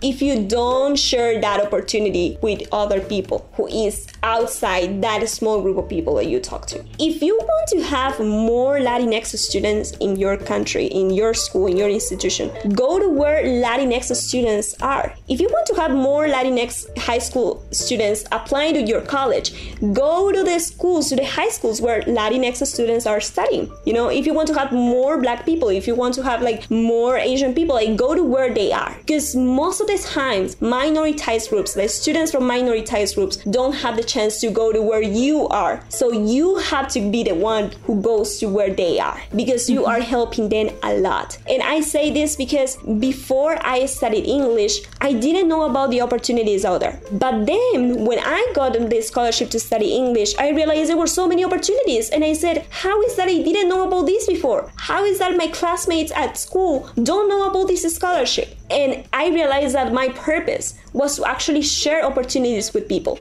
if you don't share that opportunity with other people who is outside that small group of people that you talk to. If you want to have more Latinx students in your country, in your school, in your institution, go to where Latinx students are. If you want to have more Latinx high school students applying to your college, go to the schools, to the high schools where Latinx students are studying. You know, if you want to have more black people, if you want to have like more Asian people, like go to where they are. Because most of the times, minoritized groups, the students from minoritized groups don't have the chance to go to where you are. So you have to be the one who goes to where they are because you mm-hmm. are helping them a lot. And I say this because before I studied English, I didn't know about the opportunities out there. But then when I got the scholarship to study English, I realized there were so many opportunities. And I said, How is that I didn't know about this before? How is that my classmates at school don't know about this scholarship? And I realized that my purpose was to actually share opportunities with people.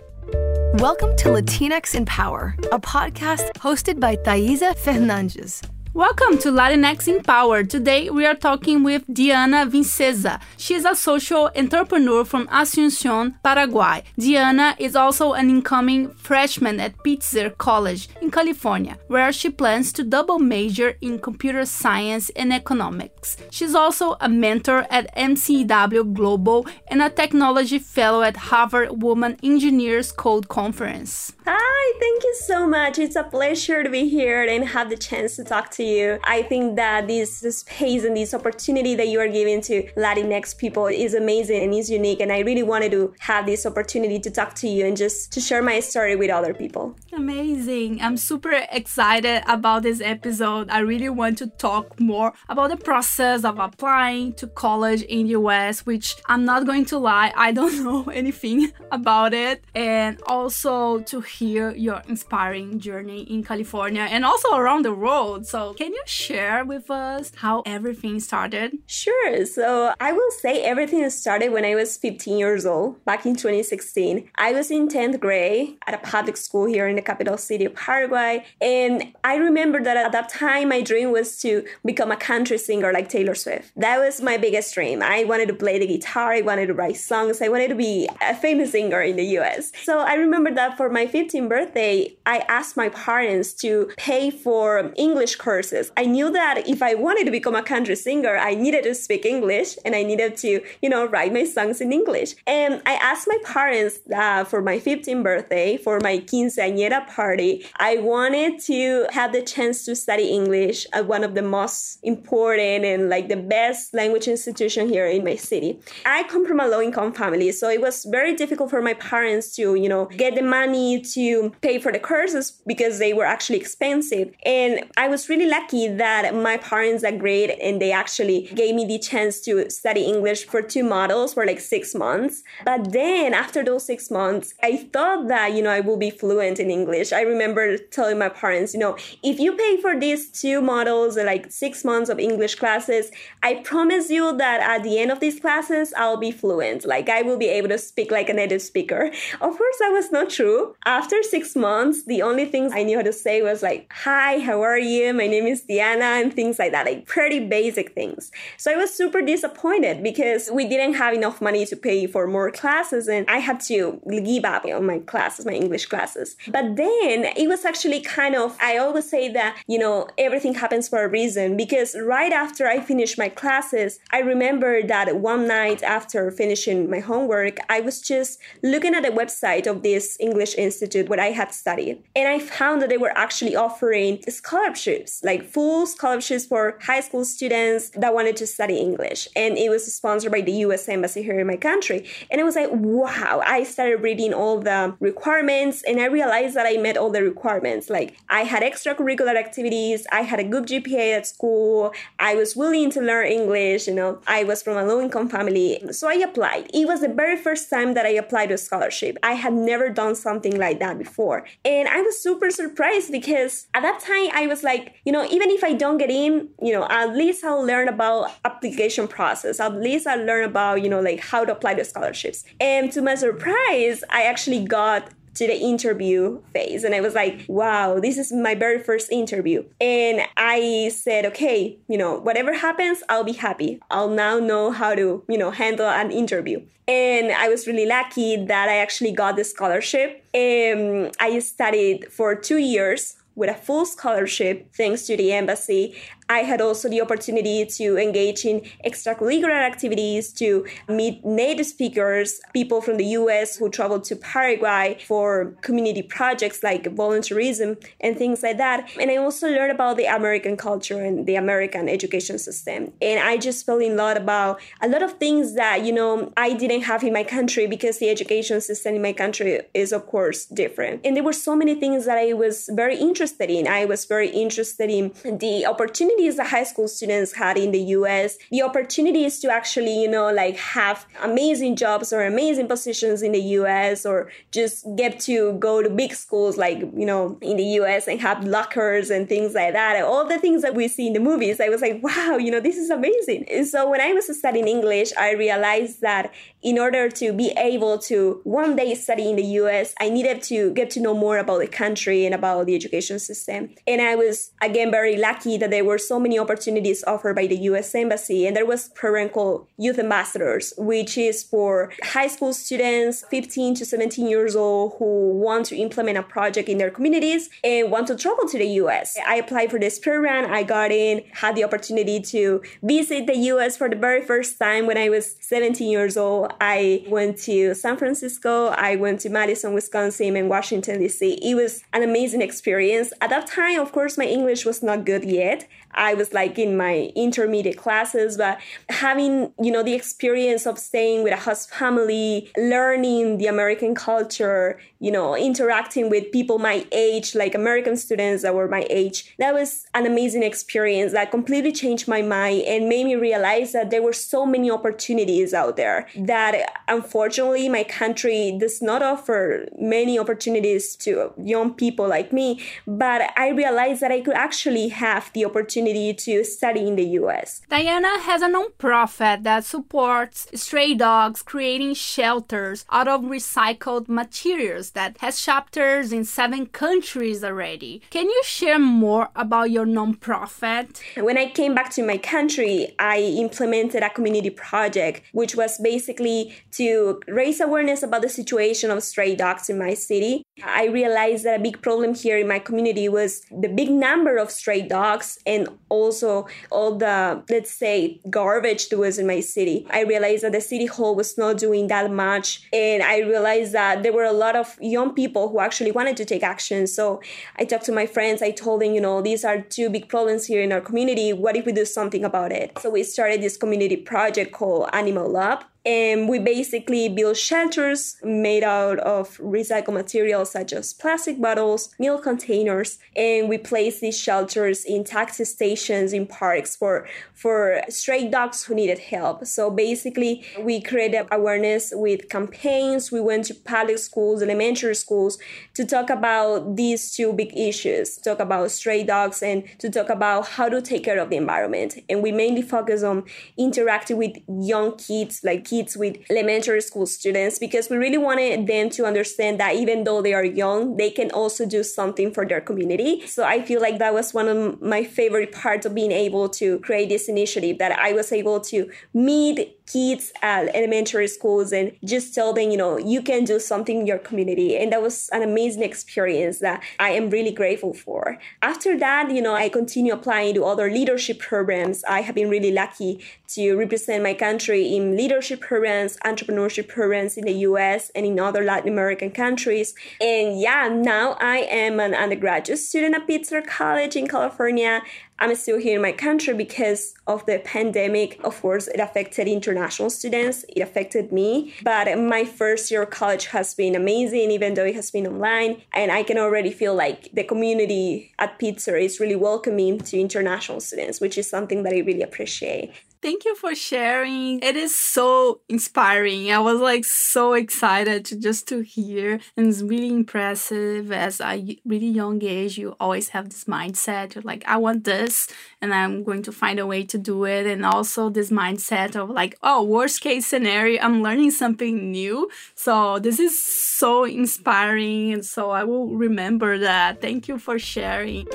Welcome to Latinx in Power, a podcast hosted by Thaisa Fernandes. Welcome to Latinx in Power. Today we are talking with Diana Vinceza. She is a social entrepreneur from Asunción, Paraguay. Diana is also an incoming freshman at Pitzer College in California, where she plans to double major in computer science and economics. She's also a mentor at MCW Global and a technology fellow at Harvard Women Engineers Code Conference. Hi, thank you so much. It's a pleasure to be here and have the chance to talk to you. I think that this space and this opportunity that you are giving to Latinx people is amazing and is unique. And I really wanted to have this opportunity to talk to you and just to share my story with other people. Amazing. I'm super excited about this episode. I really want to talk more about the process of applying to college in the US, which I'm not going to lie, I don't know anything about it. And also to hear your inspiring journey in California and also around the world. So, can you share with us how everything started? Sure. So, I will say everything started when I was 15 years old, back in 2016. I was in 10th grade at a public school here in the capital city of Paraguay. And I remember that at that time, my dream was to become a country singer like Taylor Swift. That was my biggest dream. I wanted to play the guitar, I wanted to write songs, I wanted to be a famous singer in the US. So, I remember that for my 15th birthday, I asked my parents to pay for English courses. I knew that if I wanted to become a country singer, I needed to speak English and I needed to, you know, write my songs in English. And I asked my parents uh, for my 15th birthday, for my quinceañera party, I wanted to have the chance to study English at one of the most important and like the best language institution here in my city. I come from a low income family, so it was very difficult for my parents to, you know, get the money to pay for the courses because they were actually expensive. And I was really lucky that my parents agreed and they actually gave me the chance to study English for two models for like six months. But then after those six months, I thought that, you know, I will be fluent in English. I remember telling my parents, you know, if you pay for these two models, like six months of English classes, I promise you that at the end of these classes, I'll be fluent. Like I will be able to speak like a native speaker. Of course, that was not true. After six months, the only things I knew how to say was like, hi, how are you? My name is Diana, and things like that, like pretty basic things. So I was super disappointed because we didn't have enough money to pay for more classes, and I had to give up on my classes, my English classes. But then it was actually kind of, I always say that, you know, everything happens for a reason because right after I finished my classes, I remember that one night after finishing my homework, I was just looking at the website of this English institute where I had studied. And I found that they were actually offering scholarships, like full scholarships for high school students that wanted to study English. And it was sponsored by the US Embassy here in my country. And it was like, wow, I started reading all the requirements and I realized that I met all the requirements. Like I had extracurricular activities, I had a good GPA at school, I was willing to learn English, you know, I was from a low income family. So I applied. It was the very first time that I applied to a scholarship. I had never done something like that before. And I was super surprised because at that time I was like, you know, even if I don't get in, you know, at least I'll learn about application process. At least I'll learn about, you know, like how to apply to scholarships. And to my surprise, I actually got to the interview phase. And I was like, wow, this is my very first interview. And I said, okay, you know, whatever happens, I'll be happy. I'll now know how to, you know, handle an interview. And I was really lucky that I actually got the scholarship. And I studied for two years with a full scholarship thanks to the embassy. I had also the opportunity to engage in extracurricular activities, to meet native speakers, people from the US who traveled to Paraguay for community projects like volunteerism and things like that. And I also learned about the American culture and the American education system. And I just fell in love about a lot of things that, you know, I didn't have in my country because the education system in my country is, of course, different. And there were so many things that I was very interested in. I was very interested in the opportunity that high school students had in the US, the opportunities to actually, you know, like have amazing jobs or amazing positions in the US or just get to go to big schools like, you know, in the US and have lockers and things like that. And all the things that we see in the movies, I was like, wow, you know, this is amazing. And so when I was studying English, I realized that in order to be able to one day study in the US, I needed to get to know more about the country and about the education system. And I was, again, very lucky that there were so many opportunities offered by the US Embassy. And there was program called Youth Ambassadors, which is for high school students, 15 to 17 years old, who want to implement a project in their communities and want to travel to the US. I applied for this program. I got in, had the opportunity to visit the US for the very first time when I was 17 years old. I went to San Francisco, I went to Madison, Wisconsin, and Washington, D.C. It was an amazing experience. At that time, of course, my English was not good yet. I was like in my intermediate classes, but having, you know, the experience of staying with a host family, learning the American culture, you know, interacting with people my age, like American students that were my age, that was an amazing experience that completely changed my mind and made me realize that there were so many opportunities out there that unfortunately my country does not offer many opportunities to young people like me. But I realized that I could actually have the opportunity opportunity to study in the US. Diana has a nonprofit that supports stray dogs creating shelters out of recycled materials that has chapters in seven countries already. Can you share more about your nonprofit? When I came back to my country, I implemented a community project which was basically to raise awareness about the situation of stray dogs in my city. I realized that a big problem here in my community was the big number of stray dogs and also all the let's say garbage that was in my city. I realized that the city hall was not doing that much and i realized that there were a lot of young people who actually wanted to take action. So i talked to my friends. I told them you know these are two big problems here in our community. What if we do something about it? So we started this community project called Animal Love and we basically build shelters made out of recycled materials such as plastic bottles, milk containers, and we place these shelters in taxi stations, in parks for, for stray dogs who needed help. So basically, we created awareness with campaigns. We went to public schools, elementary schools to talk about these two big issues, talk about stray dogs and to talk about how to take care of the environment. And we mainly focus on interacting with young kids, like kids kids with elementary school students because we really wanted them to understand that even though they are young, they can also do something for their community. So I feel like that was one of my favorite parts of being able to create this initiative that I was able to meet kids at elementary schools and just tell them, you know, you can do something in your community. And that was an amazing experience that I am really grateful for. After that, you know, I continue applying to other leadership programs. I have been really lucky to represent my country in leadership programs, entrepreneurship programs in the US and in other Latin American countries. And yeah, now I am an undergraduate student at Pitzer College in California. I'm still here in my country because of the pandemic. Of course, it affected international students, it affected me. But my first year of college has been amazing, even though it has been online. And I can already feel like the community at Pitzer is really welcoming to international students, which is something that I really appreciate. Thank you for sharing. It is so inspiring. I was like so excited to just to hear and it's really impressive as a really young age you always have this mindset you're like I want this and I'm going to find a way to do it and also this mindset of like oh worst case scenario I'm learning something new. So this is so inspiring and so I will remember that. Thank you for sharing.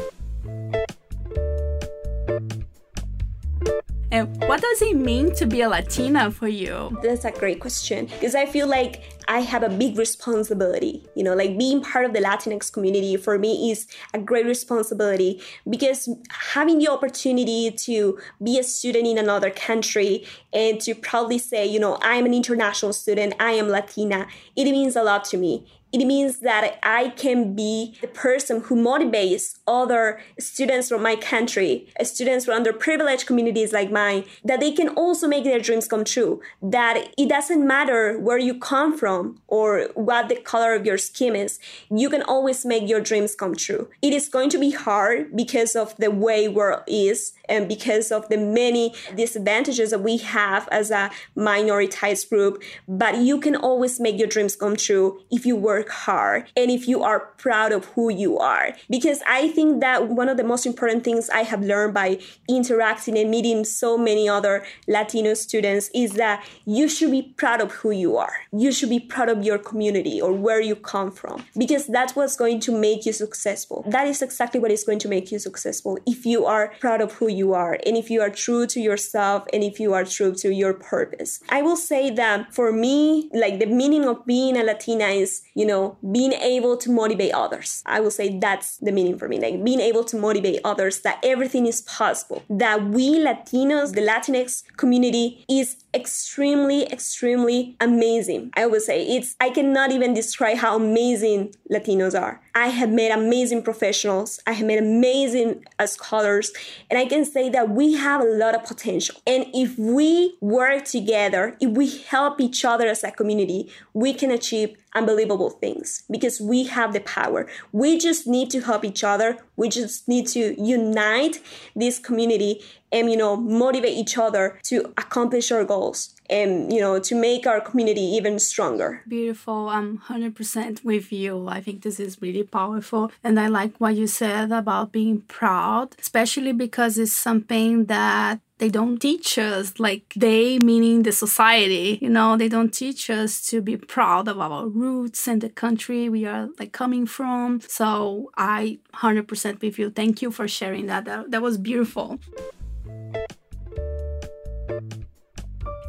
And what does it mean to be a Latina for you? That's a great question because I feel like I have a big responsibility. You know, like being part of the Latinx community for me is a great responsibility because having the opportunity to be a student in another country and to proudly say, you know, I'm an international student, I am Latina, it means a lot to me it means that I can be the person who motivates other students from my country, uh, students from underprivileged communities like mine, that they can also make their dreams come true. That it doesn't matter where you come from or what the color of your skin is, you can always make your dreams come true. It is going to be hard because of the way world is and because of the many disadvantages that we have as a minoritized group, but you can always make your dreams come true if you work work hard and if you are proud of who you are. Because I think that one of the most important things I have learned by interacting and meeting so many other Latino students is that you should be proud of who you are. You should be proud of your community or where you come from because that's what's going to make you successful. That is exactly what is going to make you successful if you are proud of who you are and if you are true to yourself and if you are true to your purpose. I will say that for me, like the meaning of being a Latina is, you know, know, being able to motivate others. I will say that's the meaning for me. Like being able to motivate others that everything is possible. That we Latinos, the Latinx community is extremely, extremely amazing. I would say it's, I cannot even describe how amazing Latinos are. I have met amazing professionals. I have met amazing uh, scholars. And I can say that we have a lot of potential. And if we work together, if we help each other as a community, we can achieve unbelievable things because we have the power. We just need to help each other. We just need to unite this community and you know motivate each other to accomplish our goals and you know to make our community even stronger. Beautiful. I'm 100% with you. I think this is really powerful. And i like what you said about being proud especially because it's something that they don't teach us. Like they meaning the society you know they don't teach us to be proud of our roots and the country we are like coming from. So i 100% with you. Thank you for sharing that. That, that was beautiful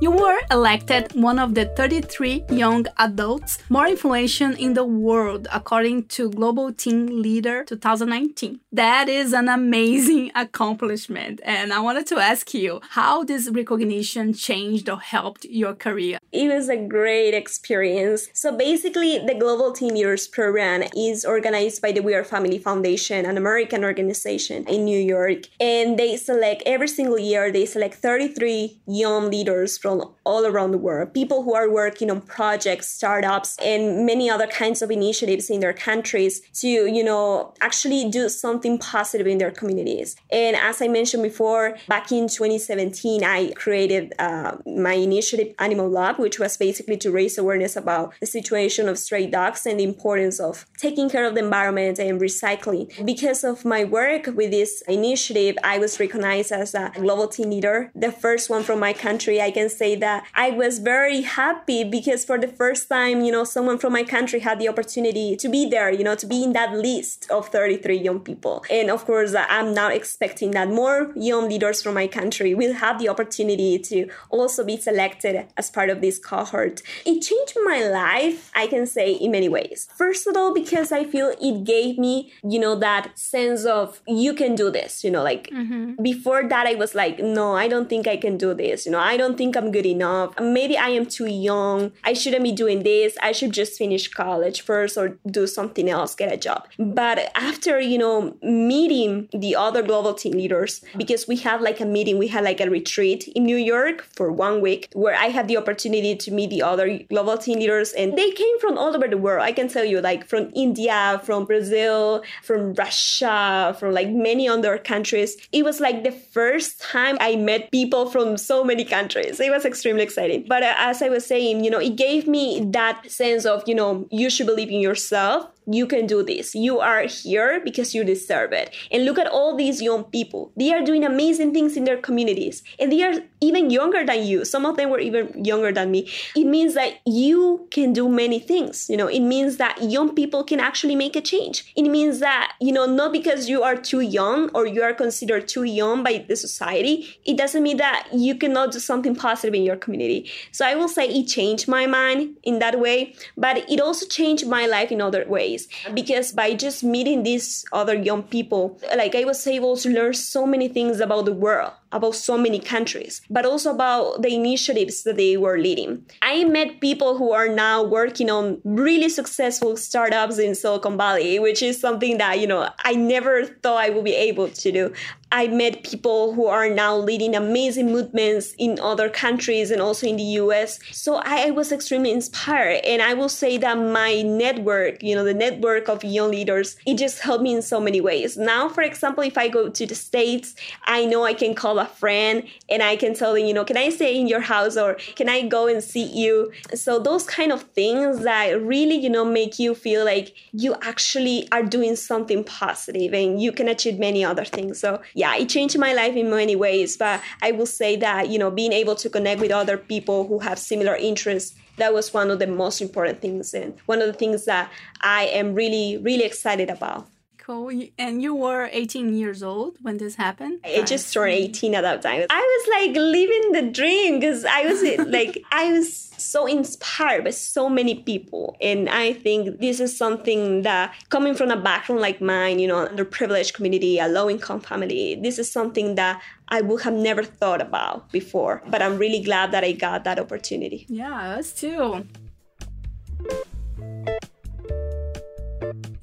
You were elected one of the 33 young adults more influential in the world, according to Global Teen Leader 2019. That is an amazing accomplishment. And I wanted to ask you how this recognition changed or helped your career. It was a great experience. So basically, the Global Teen Leaders program is organized by the We Are Family Foundation, an American organization in New York. And they select every single year, they select 33 young leaders from people all around the world, people who are working on projects, startups, and many other kinds of initiatives in their countries to, you know, actually do something positive in their communities. And as I mentioned before, back in 2017, I created uh, my initiative Animal Love, which was basically to raise awareness about the situation of stray dogs and the importance of taking care of the environment and recycling. Because of my work with this initiative, I was recognized as a global teen leader, the first one from my country. I can say that I was very happy because for the first time, you know, someone from my country had the opportunity to be there, you know, to be in that list of 33 young people. And of course, I'm now expecting that more young leaders from my country will have the opportunity to also be selected as part of this cohort. It changed my life, I can say, in many ways. First of all, because I feel it gave me, you know, that sense of you can do this, you know, like mm-hmm. before that, I was like, no, I don't think I can do this, you know, I don't think I'm good enough. Maybe I am too young. I shouldn't be doing this. I should just finish college first or do something else, get a job. But after, you know, meeting the other global teen leaders, because we had like a meeting, we had like a retreat in New York for one week where I had the opportunity to meet the other global teen leaders and they came from all over the world. I can tell you, like from India, from Brazil, from Russia, from like many other countries. It was like the first time I met people from so many countries. It was extremely exciting. But uh, as I was saying, you know, it gave me that sense of, you know, you should believe in yourself you can do this. You are here because you deserve it. And look at all these young people. They are doing amazing things in their communities. And they are even younger than you. Some of them were even younger than me. It means that you can do many things. You know, it means that young people can actually make a change. It means that, you know, not because you are too young or you are considered too young by the society, it doesn't mean that you cannot do something positive in your community. So I will say it changed my mind in that way, but it also changed my life in other ways ways because by just meeting these other young people like i was able to learn so many things about the world about so many countries, but also about the initiatives that they were leading. I met people who are now working on really successful startups in Silicon Valley, which is something that, you know, I never thought I would be able to do. I met people who are now leading amazing movements in other countries and also in the US. So I, was extremely inspired. And I will say that my network, you know, the network of young leaders, it just helped me in so many ways. Now, for example, if I go to the States, I know I can call a friend and I can tell them, you know, can I stay in your house or can I go and see you? So those kind of things that really, you know, make you feel like you actually are doing something positive and you can achieve many other things. So yeah, it changed my life in many ways. But I will say that, you know, being able to connect with other people who have similar interests that was one of the most important things and one of the things that I am really, really excited about. Cool. And you were 18 years old when this happened? I just turned 18 at that time. I was like living the dream because I was like, I was so inspired by so many people. And I think this is something that coming from a background like mine, you know, underprivileged community, a low income family, this is something that I would have never thought about before. But I'm really glad that I got that opportunity. Yeah, us too.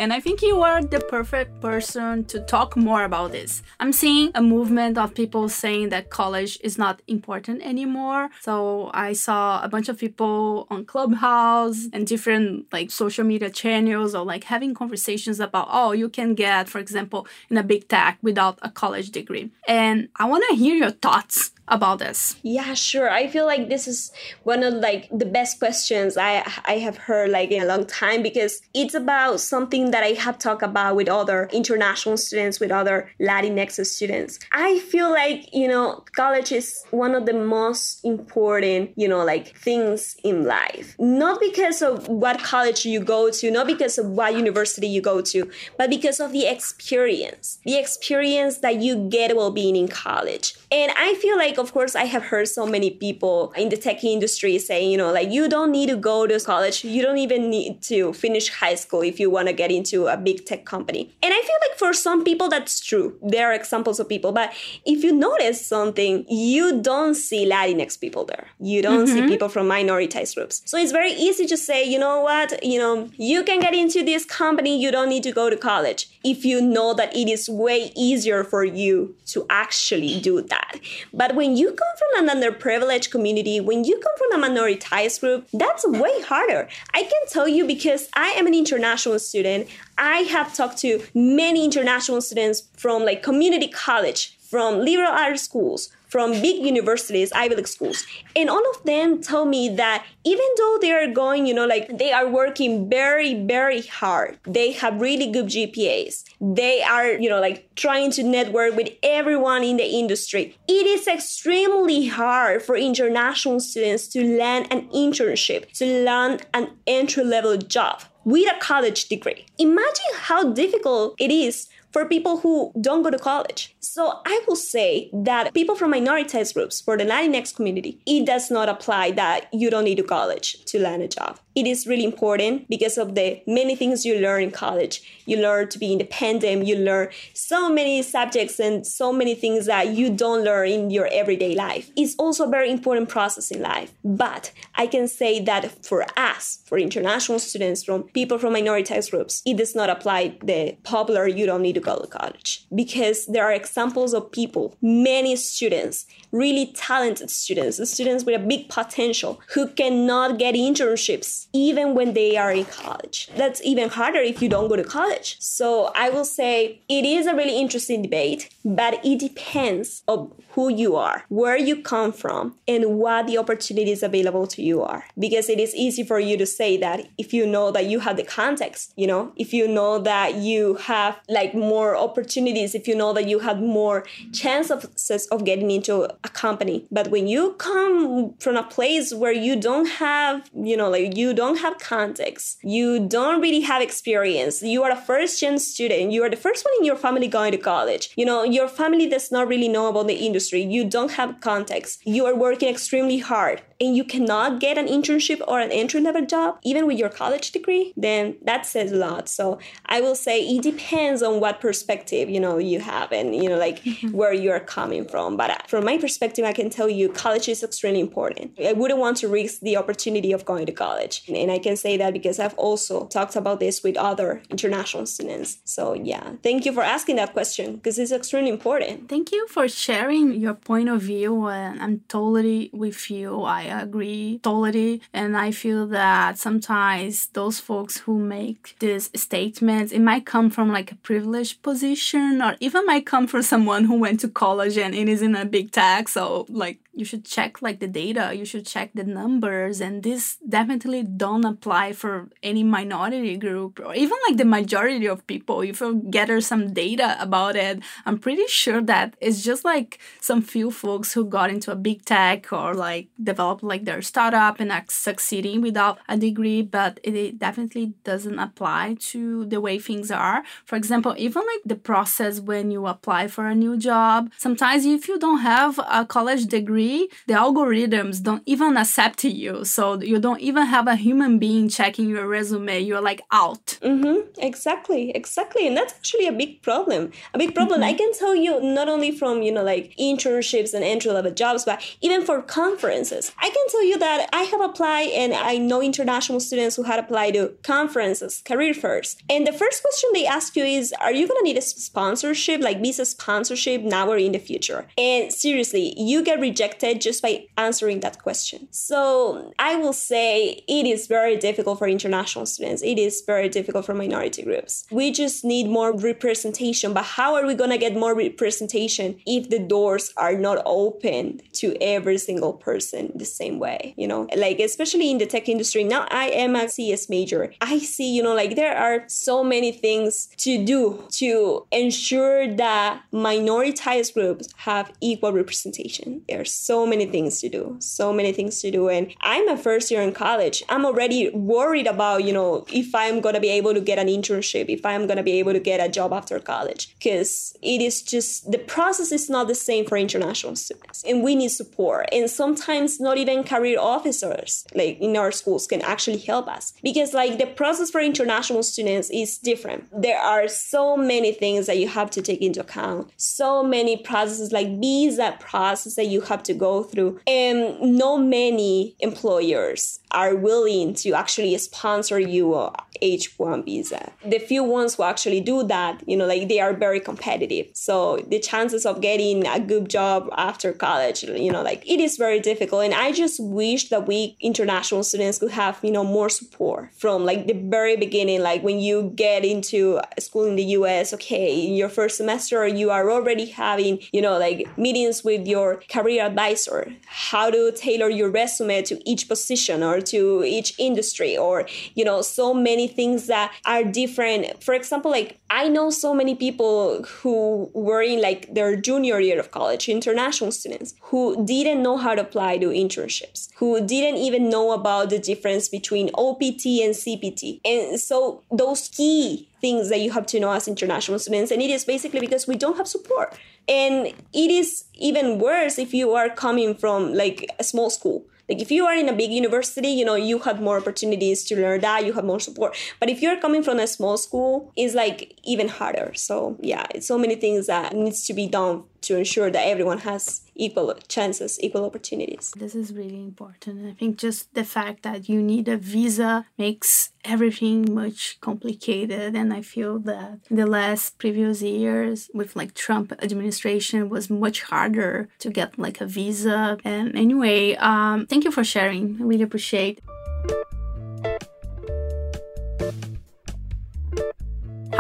And I think you are the perfect person to talk more about this. I'm seeing a movement of people saying that college is not important anymore. So I saw a bunch of people on Clubhouse and different like social media channels or like having conversations about, oh, you can get, for example, in a big tech without a college degree. And I want to hear your thoughts about this? Yeah, sure. I feel like this is one of like the best questions I I have heard like in a long time because it's about something that I have talked about with other international students, with other Latinx students. I feel like, you know, college is one of the most important, you know, like things in life. Not because of what college you go to, not because of what university you go to, but because of the experience. The experience that you get while being in college. And I feel like of course, I have heard so many people in the tech industry saying, you know, like you don't need to go to college. You don't even need to finish high school if you want to get into a big tech company. And I feel like for some people, that's true. There are examples of people. But if you notice something, you don't see Latinx people there. You don't mm-hmm. see people from minoritized groups. So it's very easy to say, you know what, you know, you can get into this company. You don't need to go to college if you know that it is way easier for you to actually do that. But when you come from an underprivileged community, when you come from a minoritized group, that's way harder. I can tell you because I am an international student. I have talked to many international students from like community college, from liberal arts schools, from big universities, Ivy League schools. And all of them tell me that even though they are going, you know, like they are working very, very hard, they have really good GPAs, they are, you know, like trying to network with everyone in the industry. It is extremely hard for international students to land an internship, to land an entry level job with a college degree. Imagine how difficult it is for people who don't go to college. So I will say that people from minoritized groups, for the Latinx community, it does not apply that you don't need to college to land a job. It is really important because of the many things you learn in college. You learn to be independent, you learn so many subjects and so many things that you don't learn in your everyday life. It's also a very important process in life. But I can say that for us, for international students, from people from minoritized groups, it does not apply the popular you don't need to go to college because there are examples of people, many students, really talented students, students with a big potential who cannot get internships even when they are in college. That's even harder if you don't go to college. So I will say it is a really interesting debate, but it depends on who you are, where you come from, and what the opportunities available to you are. Because it is easy for you to say that if you know that you have the context, you know, if you know that you have like more opportunities, if you know that you have more chances of of getting into a company. But when you come from a place where you don't have, you know, like you don't have context, you don't really have experience, you are a first gen student, you are the first one in your family going to college, you know, your family does not really know about the industry, you don't have context, you are working extremely hard and you cannot get an internship or an entry level job, even with your college degree, then that says a lot. So I will say it depends on what perspective, you know, you have and, you know, like mm-hmm. where you're coming from. But uh, from my perspective, I can tell you college is extremely important. I wouldn't want to risk the opportunity of going to college. And I can say that because I've also talked about this with other international students. So yeah, thank you for asking that question because it's extremely important. Thank you for sharing your point of view. And I'm totally with you. I agree totally. And I feel that sometimes those folks who make these statements, it might come from like a privileged position or even might come from someone who went to college and it is in a big tech. So like you should check like the data you should check the numbers and this definitely don't apply for any minority group or even like the majority of people if you gather some data about it i'm pretty sure that it's just like some few folks who got into a big tech or like developed like their startup and are succeeding without a degree but it definitely doesn't apply to the way things are for example even like the process when you apply for a new job sometimes if you don't have a college degree degree, the algorithms don't even accept you. So you don't even have a human being checking your resume. You're like out. Mm-hmm. Exactly, exactly. And that's actually a big problem. A big problem. Mm-hmm. I can tell you not only from, you know, like internships and entry level jobs, but even for conferences. I can tell you that I have applied and I know international students who had applied to conferences, career fairs. And the first question they ask you is, are you going to need a sponsorship, like visa sponsorship now or in the future? And seriously, you get rejected just by answering that question. So I will say it is very difficult for international students. It is very difficult for minority groups. We just need more representation. But how are we going to get more representation if the doors are not open to every single person the same way? You know, like especially in the tech industry. Now I am a CS major. I see, you know, like there are so many things to do to ensure that minoritized groups have equal representation. There are so many things to do, so many things to do. And I'm a first year in college. I'm already worried about, you know, if I'm going to be able to get an internship, if I'm going to be able to get a job after college, because it is just the process is not the same for international students. And we need support. And sometimes not even career officers, like in our schools, can actually help us because, like, the process for international students is different. There are so many things that you have to take into account, so many processes, like visa process that you have to go through. And not many employers are willing to actually sponsor you H1 visa. The few ones who actually do that, you know, like they are very competitive. So the chances of getting a good job after college, you know, like it is very difficult. And I just wish that we international students could have, you know, more support from like the very beginning, like when you get into school in the US, okay, in your first semester, you are already having, you know, like meetings with your career advisor, how to tailor your resume to each position or to each industry, or, you know, so many things that are different. For example, like I know so many people who were in like their junior year of college, international students who didn't know how to apply to internships, who didn't even know about the difference between OPT and CPT. And so those key things that you have to know as international students and it is basically because we don't have support and it is even worse if you are coming from like a small school like if you are in a big university, you know, you have more opportunities to learn that, you have more support. But if you're coming from a small school, it's like even harder. So yeah, it's so many things that needs to be done to ensure that everyone has equal chances, equal opportunities. This is really important. I think just the fact that you need a visa makes everything much complicated and I feel that the last previous years with like Trump administration was much harder to get like a visa. And anyway, um, thank you for sharing. I really appreciate.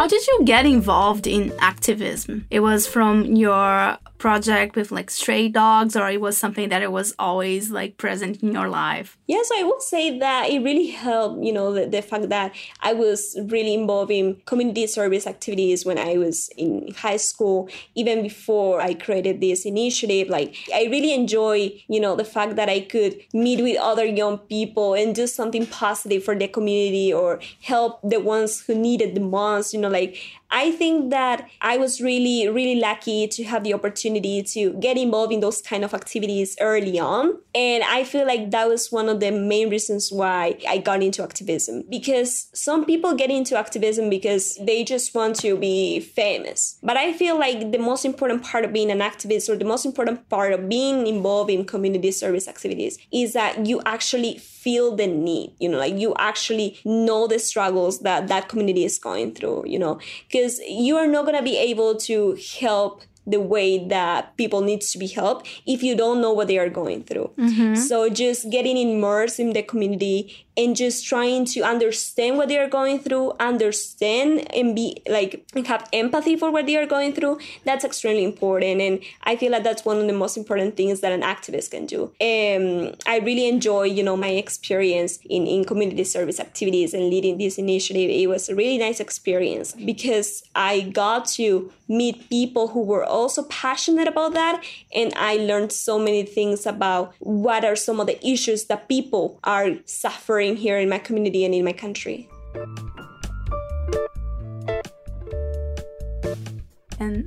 How did you get involved in activism? It was from your project with like stray dogs or it was something that it was always like present in your life? Yes i will say that it really helped you know the, the fact that i was really involved in community service activities when i was in high school even before i created this initiative. Like i really enjoy you know the fact that i could meet with other young people and do something positive for the community or help the ones who needed the most you know like I think that I was really, really lucky to have the opportunity to get involved in those kind of activities early on. And I feel like that was one of the main reasons why I got into activism. Because some people get into activism because they just want to be famous. But I feel like the most important part of being an activist or the most important part of being involved in community service activities is that you actually feel the need, you know, like you actually know the struggles that that community is going through, you know, because you are not going to be able to help the way that people needs to be helped if you don't know what they are going through. Mm-hmm. So just getting immersed in the community and just trying to understand what they are going through, understand and be like have empathy for what they are going through, that's extremely important. And I feel like that's one of the most important things that an activist can do. Um, I really enjoy, you know, my experience in, in community service activities and leading this initiative. It was a really nice experience because I got to meet people who were also passionate about that. And I learned so many things about what are some of the issues that people are suffering here in my community and in my country.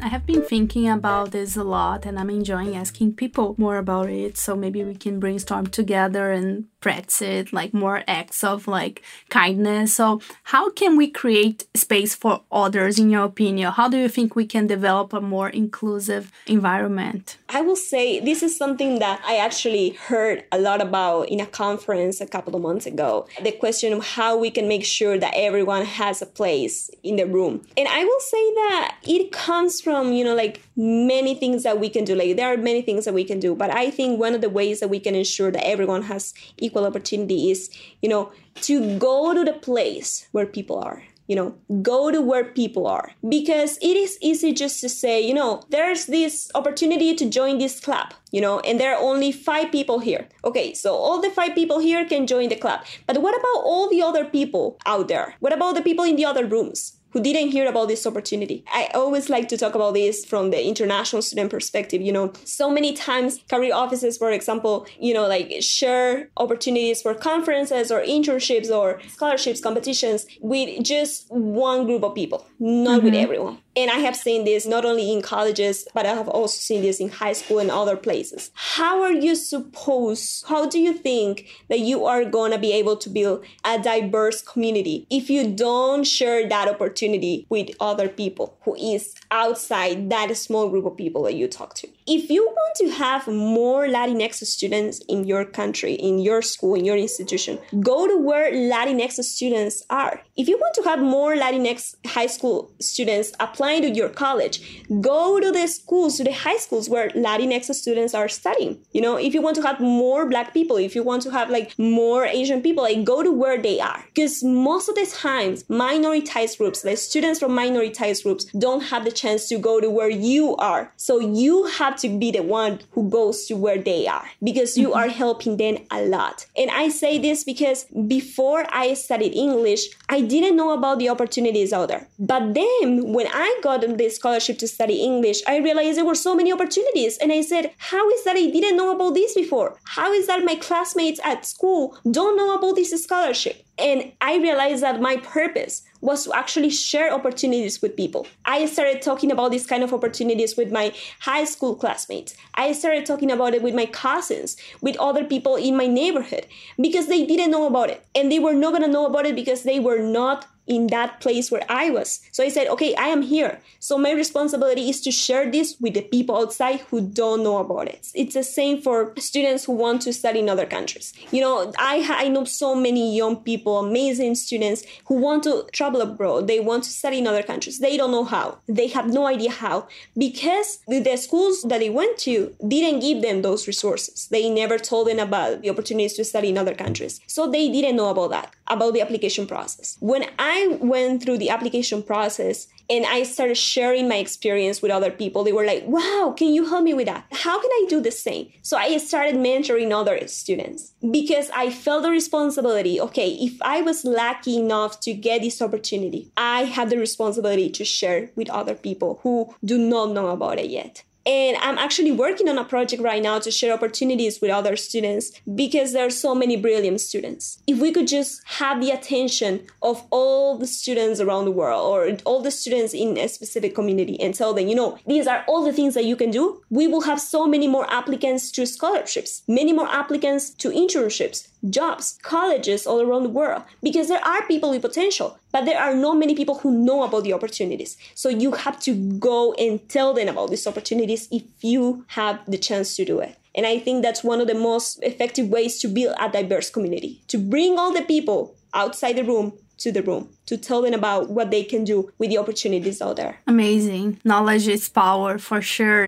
I have been thinking about this a lot, and I'm enjoying asking people more about it. So maybe we can brainstorm together and practice it, like more acts of like kindness. So, how can we create space for others, in your opinion? How do you think we can develop a more inclusive environment? I will say this is something that I actually heard a lot about in a conference a couple of months ago. The question of how we can make sure that everyone has a place in the room. And I will say that it comes comes from you know like many things that we can do. Like there are many things that we can do but i think one of the ways that we can ensure that everyone has equal opportunity is you know to go to the place where people are you know go to where people are. Because it is easy just to say you know there's this opportunity to join this club you know and there are only five people here. Okay so all the five people here can join the club. But what about all the other people out there? What about the people in the other rooms who didn't hear about this opportunity. I always like to talk about this from the international student perspective. You know, so many times career offices, for example, you know, like share opportunities for conferences or internships or scholarships competitions with just one group of people, not mm-hmm. with everyone. And I have seen this not only in colleges, but I have also seen this in high school and other places. How are you supposed, how do you think that you are going to be able to build a diverse community if you don't share that opportunity with other people who is outside that small group of people that you talk to? If you want to have more Latinx students in your country, in your school, in your institution, go to where Latinx students are. If you want to have more Latinx high school students applying to your college, go to the schools, to the high schools where Latinx students are studying. You know, if you want to have more black people, if you want to have like more Asian people, like go to where they are. Because most of the times, minoritized groups, like students from minoritized groups, don't have the chance to go to where you are. So you have have to be the one who goes to where they are because you mm-hmm. are helping them a lot. And I say this because before I studied English, I didn't know about the opportunities out there. But then when I got the scholarship to study English, I realized there were so many opportunities. And I said, How is that I didn't know about this before? How is that my classmates at school don't know about this scholarship? And I realized that my purpose was to actually share opportunities with people. I started talking about these kind of opportunities with my high school classmates. I started talking about it with my cousins, with other people in my neighborhood, because they didn't know about it. And they were not going to know about it because they were not in that place where I was. So I said, okay, I am here. So my responsibility is to share this with the people outside who don't know about it. It's the same for students who want to study in other countries. You know, I, I know so many young people, amazing students who want to travel abroad. They want to study in other countries. They don't know how. They have no idea how because the schools that they went to didn't give them those resources. They never told them about the opportunities to study in other countries. So they didn't know about that, about the application process. When I I went through the application process and I started sharing my experience with other people, they were like, wow, can you help me with that? How can I do the same? So I started mentoring other students because I felt the responsibility. Okay, if I was lucky enough to get this opportunity, I have the responsibility to share with other people who do not know about it yet. And I'm actually working on a project right now to share opportunities with other students because there are so many brilliant students. If we could just have the attention of all the students around the world or all the students in a specific community and tell them, you know, these are all the things that you can do, we will have so many more applicants to scholarships, many more applicants to internships, jobs, colleges all around the world because there are people with potential, but there are not many people who know about the opportunities. So you have to go and tell them about these opportunities if you have the chance to do it. And I think that's one of the most effective ways to build a diverse community, to bring all the people outside the room to the room to tell them about what they can do with the opportunities out there. Amazing. Knowledge is power for sure.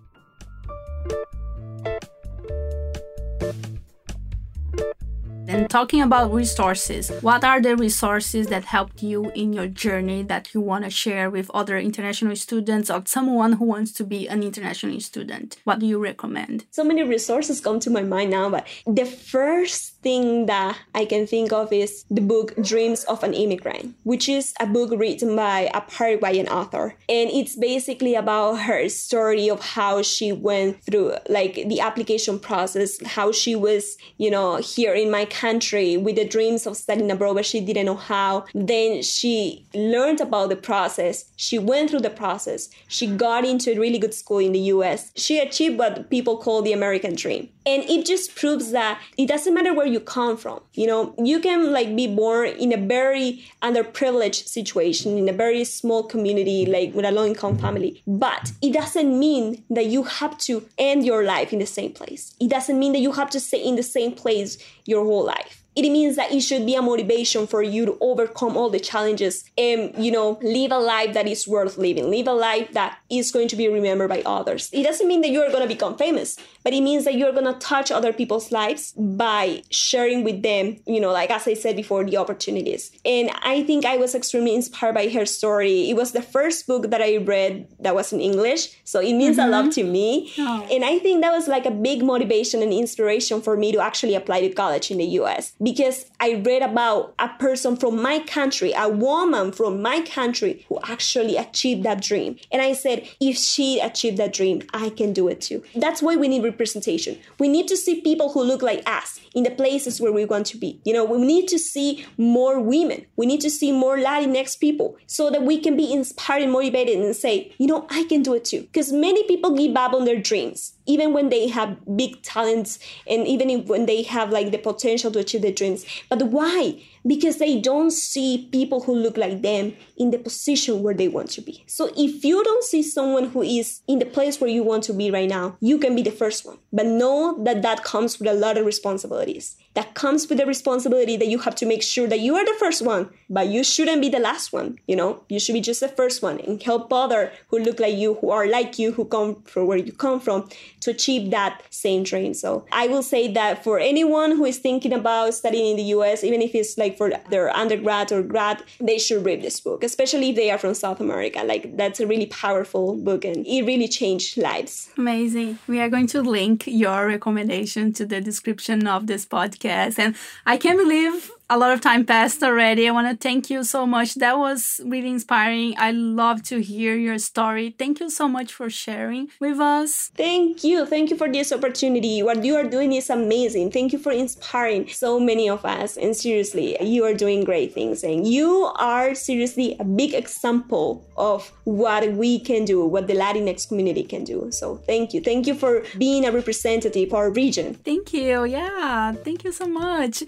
And talking about resources, what are the resources that helped you in your journey that you want to share with other international students or someone who wants to be an international student? What do you recommend? So many resources come to my mind now, but the first thing that I can think of is the book Dreams of an Immigrant, which is a book written by a Paraguayan author. And it's basically about her story of how she went through like the application process, how she was, you know, here in my country with the dreams of studying abroad, but she didn't know how. Then she learned about the process. She went through the process. She got into a really good school in the US. She achieved what people call the American dream. And it just proves that it doesn't matter where you come from. You know, you can like be born in a very underprivileged situation, in a very small community, like with a low income family. But it doesn't mean that you have to end your life in the same place. It doesn't mean that you have to stay in the same place your whole life it means that it should be a motivation for you to overcome all the challenges and you know live a life that is worth living. Live a life that is going to be remembered by others. It doesn't mean that you're going to become famous but it means that you're going to touch other people's lives by sharing with them you know like as i said before the opportunities. And i think i was extremely inspired by her story. It was the first book that i read that was in english so it means mm-hmm. a lot to me. Oh. and i think that was like a big motivation and inspiration for me to actually apply to college in the us because I read about a person from my country, a woman from my country who actually achieved that dream. And I said, if she achieved that dream, I can do it too. That's why we need representation. We need to see people who look like us in the places where we want to be. You know, we need to see more women. We need to see more Latinx people so that we can be inspired and motivated and say, you know, I can do it too. Because many people give up on their dreams even when they have big talents and even if, when they have like the potential to achieve their dreams. But why? Because they don't see people who look like them in the position where they want to be. So if you don't see someone who is in the place where you want to be right now you can be the first one. But know that that comes with a lot of responsibilities that comes with the responsibility that you have to make sure that you are the first one, but you shouldn't be the last one. You know, you should be just the first one and help other who look like you, who are like you, who come from where you come from to achieve that same dream. So I will say that for anyone who is thinking about studying in the US, even if it's like for their undergrad or grad, they should read this book, especially if they are from South America. Like that's a really powerful book and it really changed lives. Amazing. We are going to link your recommendation to the description of this podcast. And I can't believe a lot of time passed already. I want to thank you so much. That was really inspiring. I love to hear your story. Thank you so much for sharing with us. Thank you. Thank you for this opportunity. What you are doing is amazing. Thank you for inspiring so many of us. And seriously, you are doing great things. And you are seriously a big example of what we can do, what the Latinx community can do. So thank you. Thank you for being a representative for our region. Thank you. Yeah. Thank you so much.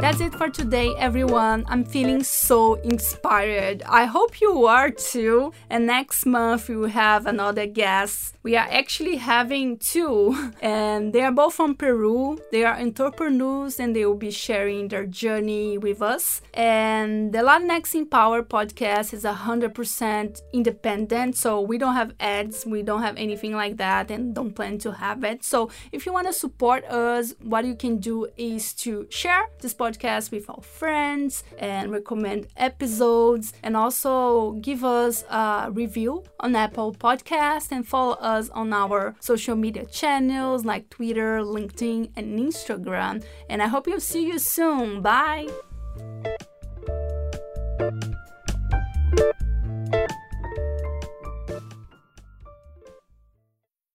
That's it for today, everyone. I'm feeling so inspired. I hope you are too. And next month, we will have another guest. We are actually having two, and they are both from Peru. They are entrepreneurs and they will be sharing their journey with us. And the Latinx in Power podcast is 100% independent, so we don't have ads, we don't have anything like that, and don't plan to have it. So if you want to support us, what you can do is to share this podcast with our friends and recommend episodes and also give us a review on Apple Podcast and follow us on our social media channels like Twitter, LinkedIn, and Instagram. And I hope you'll see you soon. Bye!